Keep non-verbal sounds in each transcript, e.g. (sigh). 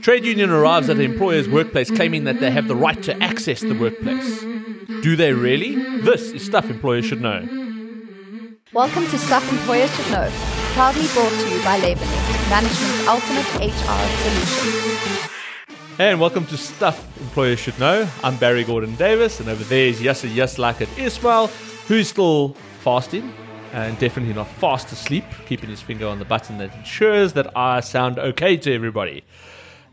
Trade union arrives at the employer's workplace claiming that they have the right to access the workplace. Do they really? This is stuff employers should know. Welcome to Stuff Employers Should Know, proudly brought to you by LabourNet, management's ultimate HR solution. And welcome to Stuff Employers Should Know. I'm Barry Gordon Davis, and over there is Yasser It Ismail, who's still fasting and definitely not fast asleep, keeping his finger on the button that ensures that I sound okay to everybody.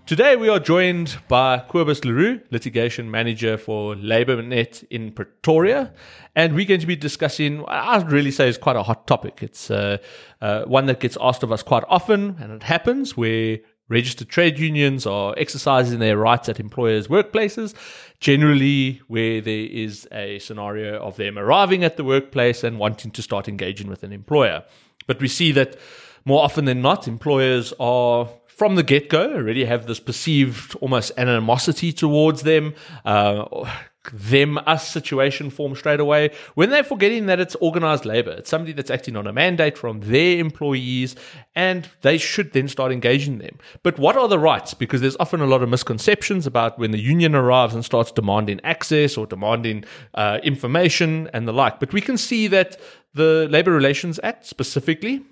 Today we are joined by Cobus Le Roux, litigation manager for LabourNet in Pretoria, and we're going to be discussing. I'd really say is quite a hot topic. It's uh, uh, one that gets asked of us quite often, and it happens where registered trade unions are exercising their rights at employers' workplaces, generally where there is a scenario of them arriving at the workplace and wanting to start engaging with an employer. But we see that more often than not, employers are from the get go already have this perceived almost animosity towards them. Uh, them us situation form straight away when they're forgetting that it's organized labor. It's somebody that's acting on a mandate from their employees and they should then start engaging them. But what are the rights? Because there's often a lot of misconceptions about when the union arrives and starts demanding access or demanding uh, information and the like. But we can see that the Labor Relations Act specifically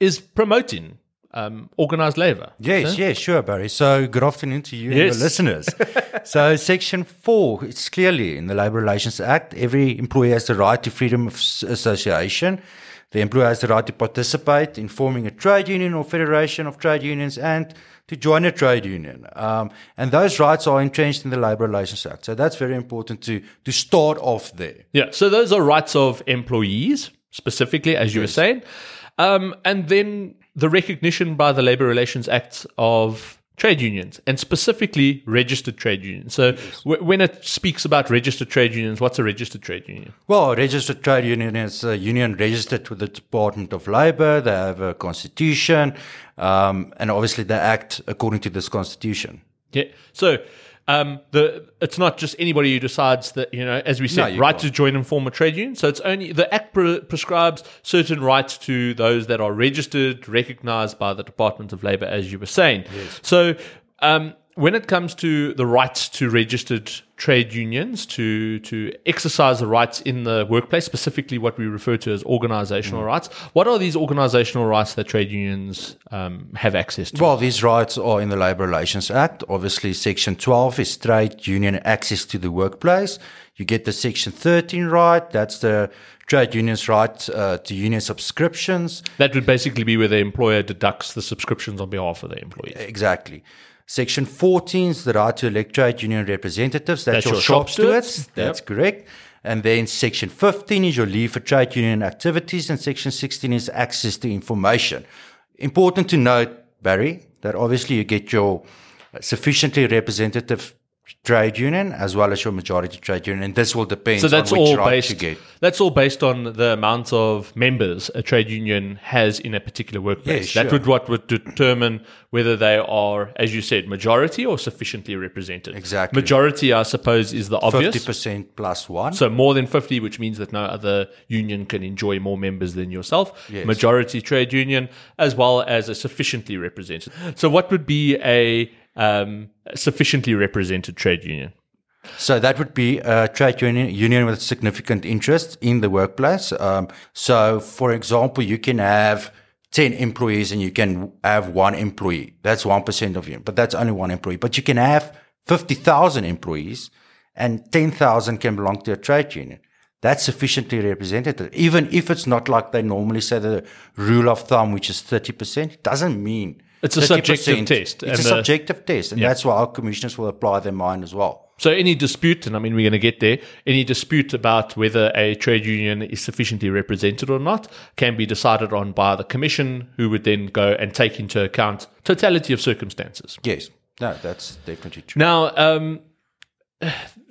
is promoting um, organized labor. Yes, yes, sure, Barry. So, good afternoon to you yes. and your listeners. (laughs) so, Section 4, it's clearly in the Labor Relations Act, every employee has the right to freedom of association. The employer has the right to participate in forming a trade union or federation of trade unions and to join a trade union. Um, and those rights are entrenched in the Labor Relations Act. So that's very important to, to start off there. Yeah. So those are rights of employees, specifically, as you yes. were saying. Um, and then the recognition by the Labor Relations Act of trade unions and specifically registered trade unions. So yes. w- when it speaks about registered trade unions, what's a registered trade union? Well, a registered trade union is a union registered with the Department of Labor. They have a constitution, um, and obviously they act according to this constitution. Yeah. So um, the it's not just anybody who decides that you know, as we said, no, right can't. to join and form a trade union. So it's only the Act pre- prescribes certain rights to those that are registered, recognised by the Department of Labour, as you were saying. Yes. So um, when it comes to the rights to registered trade unions to to exercise the rights in the workplace, specifically what we refer to as organizational mm. rights, what are these organizational rights that trade unions um, have access to? Well, these rights are in the Labour Relations Act. Obviously, Section 12 is trade union access to the workplace. You get the Section 13 right. That's the trade unions' right uh, to union subscriptions. That would basically be where the employer deducts the subscriptions on behalf of the employees. Exactly. Section 14 is the right to elect trade union representatives. That's, That's your, your shop stewards. That's correct. And then section 15 is your leave for trade union activities. And section 16 is access to information. Important to note, Barry, that obviously you get your sufficiently representative trade union as well as your majority trade union, and this will depend. So that's all based. That's all based on the amount of members a trade union has in a particular workplace. Yeah, sure. That would what would determine whether they are, as you said, majority or sufficiently represented. Exactly. Majority, I suppose, is the obvious. Fifty percent plus one. So more than fifty, which means that no other union can enjoy more members than yourself. Yes. Majority trade union, as well as a sufficiently represented. So what would be a um, sufficiently represented trade union. So that would be a trade union, union with significant interest in the workplace. Um, so, for example, you can have 10 employees and you can have one employee. That's 1% of you, but that's only one employee. But you can have 50,000 employees and 10,000 can belong to a trade union. That's sufficiently representative. Even if it's not like they normally say the rule of thumb, which is 30%, doesn't mean it's a subjective test. It's a the, subjective test, and yeah. that's why our commissioners will apply their mind as well. So, any dispute, and I mean, we're going to get there, any dispute about whether a trade union is sufficiently represented or not can be decided on by the commission, who would then go and take into account totality of circumstances. Yes, no, that's definitely true. Now, um,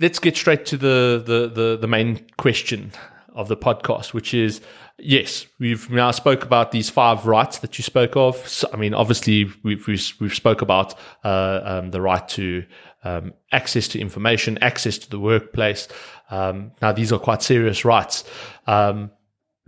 let's get straight to the, the, the, the main question of the podcast, which is yes, we've now spoke about these five rights that you spoke of. So, I mean, obviously, we've we've, we've spoke about uh, um, the right to um, access to information, access to the workplace. Um, now, these are quite serious rights. Um,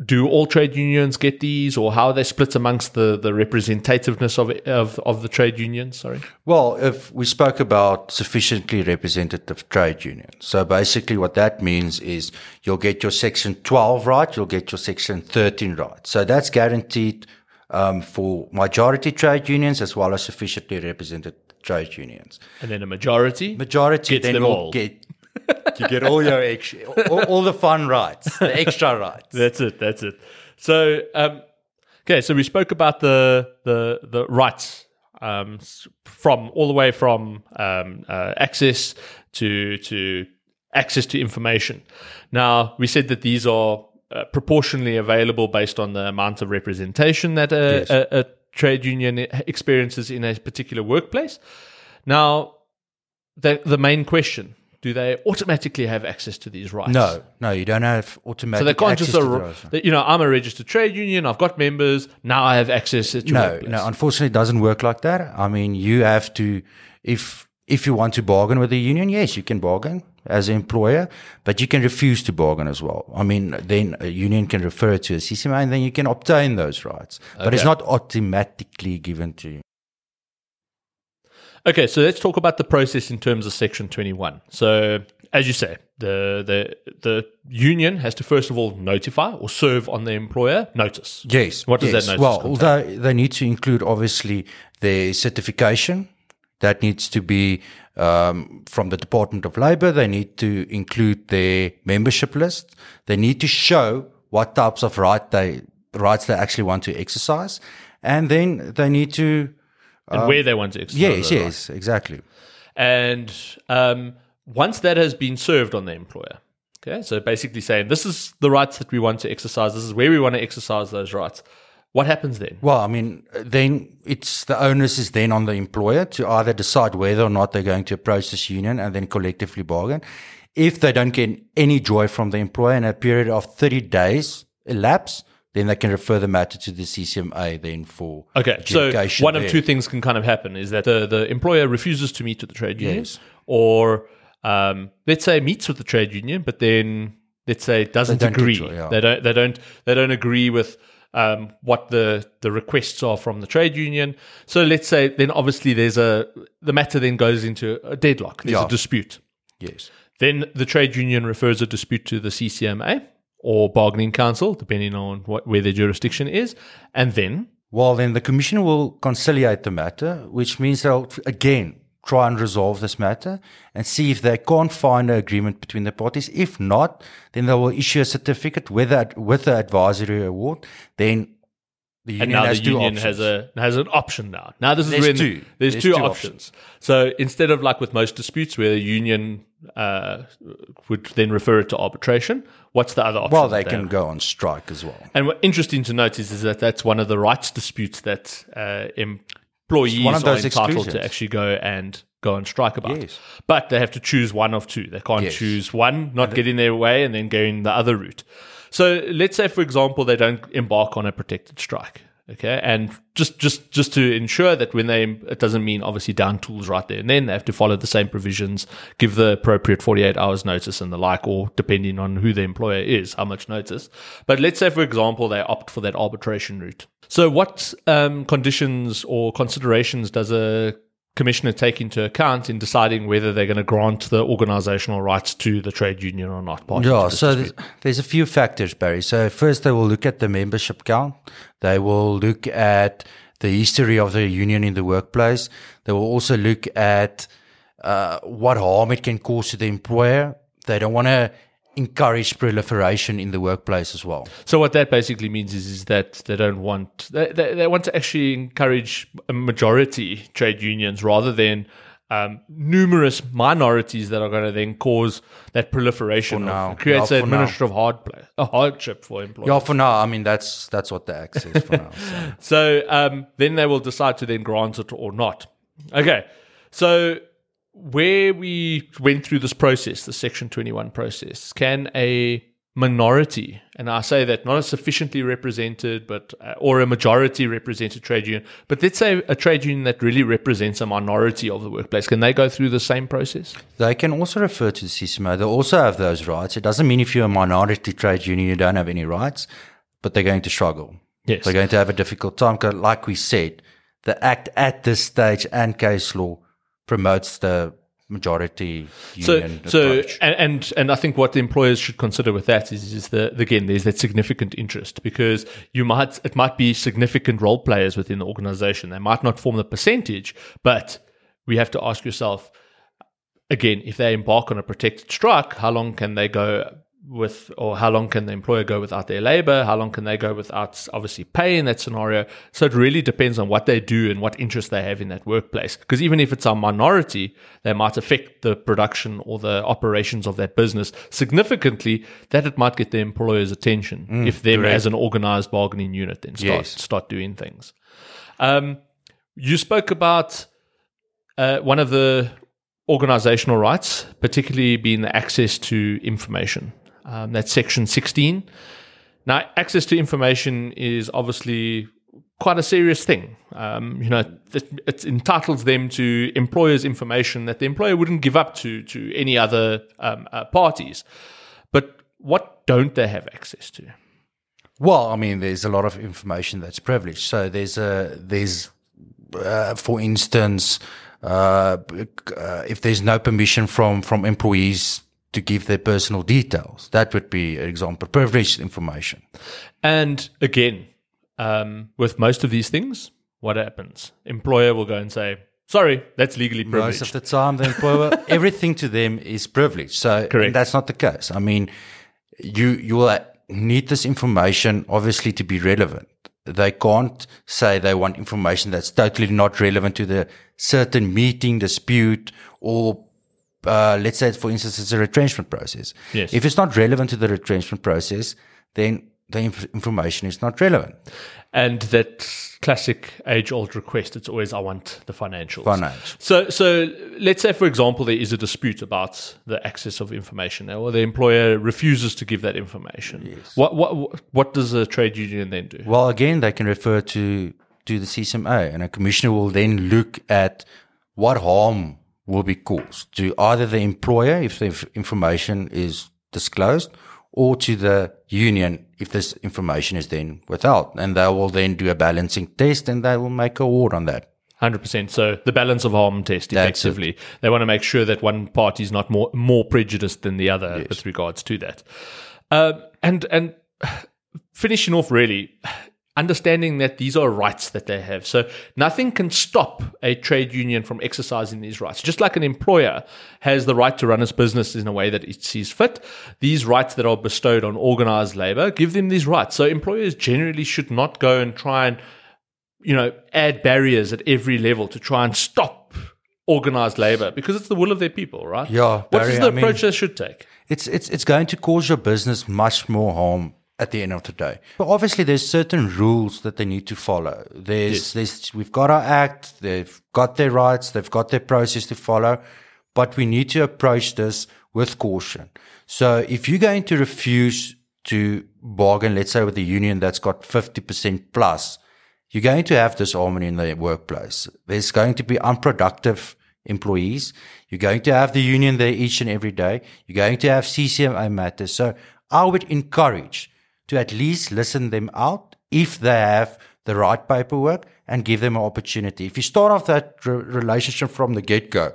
do all trade unions get these, or how are they split amongst the, the representativeness of, of of the trade unions? Sorry. Well, if we spoke about sufficiently representative trade unions, so basically what that means is you'll get your section 12 right, you'll get your section 13 right. So that's guaranteed um, for majority trade unions as well as sufficiently represented trade unions. And then a majority. Majority Gets then them will all. get you get all your extra, all, all the fun rights, the (laughs) extra rights. That's it. That's it. So, um, okay. So we spoke about the the the rights um, from all the way from um, uh, access to to access to information. Now we said that these are uh, proportionally available based on the amount of representation that a, Yes. a, a trade union experiences in a particular workplace. Now, the the main question: Do they automatically have access to these rights? No, no, you don't have automatic. So they can't just, to the ar- rights. that, you know, I'm a registered trade union, I've got members, now I have access to No, workplace. no. Unfortunately, it doesn't work like that. I mean, you have to if if you want to bargain with the union, yes, you can bargain as an employer, but you can refuse to bargain as well. I mean, then a union can refer to a CCMA, and then you can obtain those rights, but it's not automatically given to you. Okay, so let's talk about the process in terms of Section 21. So, as you say, the, the, the union has to first of all notify or serve on the employer notice. Yes. What does yes. that notice Well, contain? although they need to include obviously their certification that needs to be um, from the Department of Labor. They need to include their membership list. They need to show what types of right they rights they actually want to exercise, and then they need to. And where they want to exercise um, Yes, yes, exactly. And um, once that has been served on the employer, okay, so basically saying this is the rights that we want to exercise, this is where we want to exercise those rights. What happens then? Well, I mean, then it's the onus is then on the employer to either decide whether or not they're going to approach this union and then collectively bargain. If they don't get any joy from the employer in a period of 30 days elapse, then they can refer the matter to the CCMA then for Okay, so one of there. two things can kind of happen is that the, the employer refuses to meet with the trade union, Yes. or um, let's say meets with the trade union, but then let's say doesn't agree. control, yeah. They don't. They don't. They don't agree with um, what the the requests are from the trade union. So let's say then obviously there's a the matter then goes into a deadlock. There's Yeah. a dispute. Yes. Then the trade union refers a dispute to the CCMA or bargaining council, depending on what, where their jurisdiction is, and then Well, then the commission will conciliate the matter, which means they'll again try and resolve this matter and see if they can't find an agreement between the parties. If not, then they will issue a certificate with that with the advisory award. Then the union and now has the union options. has a has an option now. Now this is There's when two. there's, There's two, two options. So instead of like with most disputes where the union uh, would then refer it to arbitration, what's the other option? well, they can have? go on strike as well. And what interesting to note is, is that that's one of the rights disputes that uh, employees one of are entitled to actually go and go on strike about. Yes. But they have to choose one of two. They can't Yes. choose one, not get in their way, and then go in the other route. So let's say, for example, they don't embark on a protected strike. Okay, and just just just to ensure that when they it doesn't mean obviously down tools right there and then they have to follow the same provisions, give the appropriate forty eight hours notice and the like, or depending on who the employer is, how much notice. But let's say, for example, they opt for that arbitration route. So, what um, conditions or considerations does a commissioner take into account in deciding whether they're going to grant the organizational rights to the trade union or not? Yeah, so there's, there's a few factors, Barry. So first, they will look at the membership count. They will look at the history of the union in the workplace. They will also look at uh, what harm it can cause to the employer. They don't want to encourage proliferation in the workplace as well. So what that basically means is, is that they don't want they, they, they want to actually encourage a majority trade unions rather than um, numerous minorities that are going to then cause that proliferation. For of- now. it creates Yeah, an administrative hard play, a hardship for employees. Yeah, for now, I mean that's that's what the act says for now. So. (laughs) So um, then they will decide to then grant it or not. Okay. So where we went through this process, the Section 21 process, can a minority, and I say that not a sufficiently represented, but uh, or a majority represented trade union, but let's say a trade union that really represents a minority of the workplace, can they go through the same process? They can also refer to the CCMA. They also have those rights. It doesn't mean if you're a minority trade union, you don't have any rights. but they're going to struggle. Yes. They're going to have a difficult time. Like we said, the act at this stage and case law promotes the majority union so approach. and, and and I think what the employers should consider with that is is that again there's that significant interest because you might it might be significant role players within the organization. They might not form the percentage, but we have to ask yourself again if they embark on a protected strike, how long can they go with, or how long can the employer go without their labor? How long can they go without obviously pay in that scenario? So it really depends on what they do and what interest they have in that workplace. Because even if it's a minority, they might affect the production or the operations of that business significantly. That it might get the employer's attention if them as an organized bargaining unit then start Yes. start doing things. Um, you spoke about uh, one of the organizational rights, particularly being the access to information. Um, that's section 16. Now, access to information is obviously quite a serious thing. Um, you know, it, it entitles them to employers' information that the employer wouldn't give up to to any other um, uh, parties. But what don't they have access to? Well, I mean, there's a lot of information that's privileged. So there's a there's, uh, for instance, uh, uh, if there's no permission from from employees to give their personal details, that would be an example, privileged information. And again, um, with most of these things, what happens? Employer will go and say, "Sorry, that's legally privileged." Most of the time, the employer, (laughs) everything to them is privileged. So Correct. that's not the case. I mean, you you will need this information obviously to be relevant. They can't say they want information that's totally not relevant to the certain meeting, dispute, or uh, let's say, for instance, it's a retrenchment process. Yes. If it's not relevant to the retrenchment process, then the inf- information is not relevant. and that classic age-old request it's always i want the financials Financials. so so let's say for example there is a dispute about the access of information or the employer refuses to give that information yes. what what what does a trade union then do Well, again, they can refer to to the CCMA, and a commissioner will then look at what harm will be caused? To either the employer if the information is disclosed, or to the union if this information is then withheld, and they will then do a balancing test, and they will make a award on that. 100% so the balance of harm test effectively. They want to make sure that one party is not more more prejudiced than the other with regards to that. Um, and and (sighs) finishing off really understanding that these are rights that they have so nothing can stop a trade union from exercising these rights just like an employer has the right to run its business in a way that it sees fit these rights that are bestowed on organized labor give them these rights so employers generally should not go and try and you know, add barriers at every level to try and stop organized labor because it's the will of their people, right? Yeah, What is Barry, the I mean- approach they should take? It's it's it's going to cause your business much more harm at the end of the day. But obviously, there's certain rules that they need to follow. There's there's we've got our act. They've got their rights. They've got their process to follow. But we need to approach this with caution. So if you're going to refuse to bargain, let's say with a union that's got 50% plus, you're going to have disharmony in the workplace. There's going to be unproductive employees. You're going to have the union there each and every day. You're going to have CCMA matters. So I would encourage to at least listen them out if they have the right paperwork and give them an opportunity. If you start off that re- relationship from the get go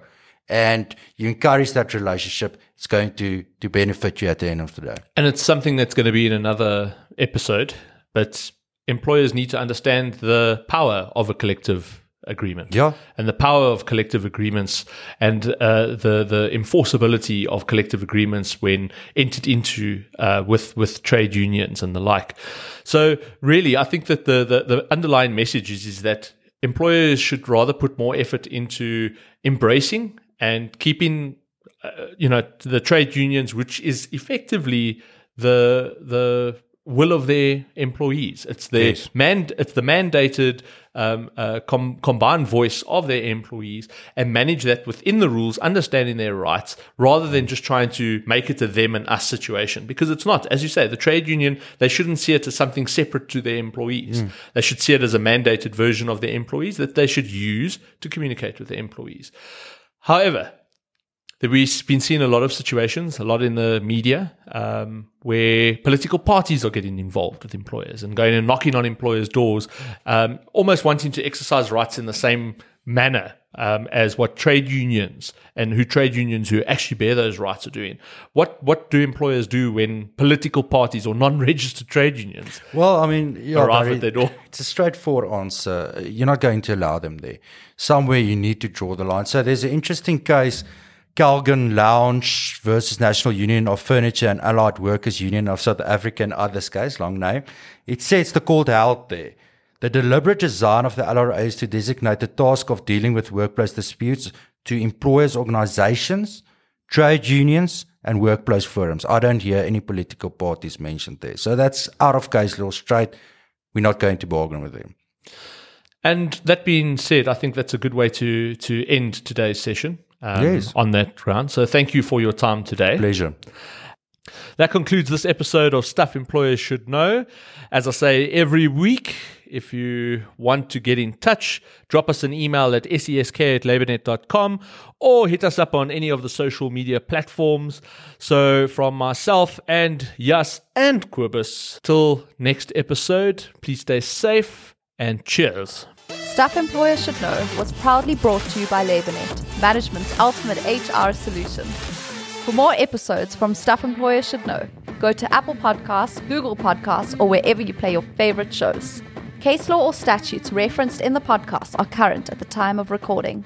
and you encourage that relationship, it's going to, to benefit you at the end of the day. And it's something that's going to be in another episode, but employers need to understand the power of a collective agreement. Yeah. And the power of collective agreements and uh, the the enforceability of collective agreements when entered into uh, with with trade unions and the like. So really, I think that the the, the underlying message is, is that employers should rather put more effort into embracing and keeping uh, you know the trade unions, which is effectively the the will of their employees. It's their Yes. man. It's the mandated um, uh, com- combined voice of their employees, and manage that within the rules, understanding their rights, rather than just trying to make it a them and us situation. Because it's not, as you say, the trade union. They shouldn't see it as something separate to their employees. They should see it as a mandated version of their employees that they should use to communicate with their employees. However, We've been seeing a lot of situations, a lot in the media, um, where political parties are getting involved with employers and going and knocking on employers' doors, um, almost wanting to exercise rights in the same manner um, as what trade unions and who trade unions who actually bear those rights are doing. What what do employers do when political parties or non-registered trade unions? Well, I mean, yeah, arrive Barry, at their door. It's a straightforward answer. You're not going to allow them there. Somewhere you need to draw the line. So there's an interesting case. Calgan Lounge versus National Union of Furniture and Allied Workers Union of South Africa and others, guys, long name. It sets the call to there. The deliberate design of the LRA is to designate the task of dealing with workplace disputes to employers' organizations, trade unions, and workplace forums. I don't hear any political parties mentioned there. So that's out of case law straight. We're not going to bargain with them. And that being said, I think that's a good way to to end today's session. Um, Yes. On that ground. So thank you for your time today. Pleasure. That concludes this episode of Stuff Employers Should Know. As I say every week, if you want to get in touch, drop us an email at sesk at labornet.com or hit us up on any of the social media platforms. So, from myself and Yas and Cobus, till next episode, please stay safe and cheers. Stuff Employers Should Know was proudly brought to you by LabourNet, management's ultimate HR solution. For more episodes from Stuff Employers Should Know, go to Apple Podcasts, Google Podcasts, or wherever you play your favorite shows. Case law or statutes referenced in the podcast are current at the time of recording.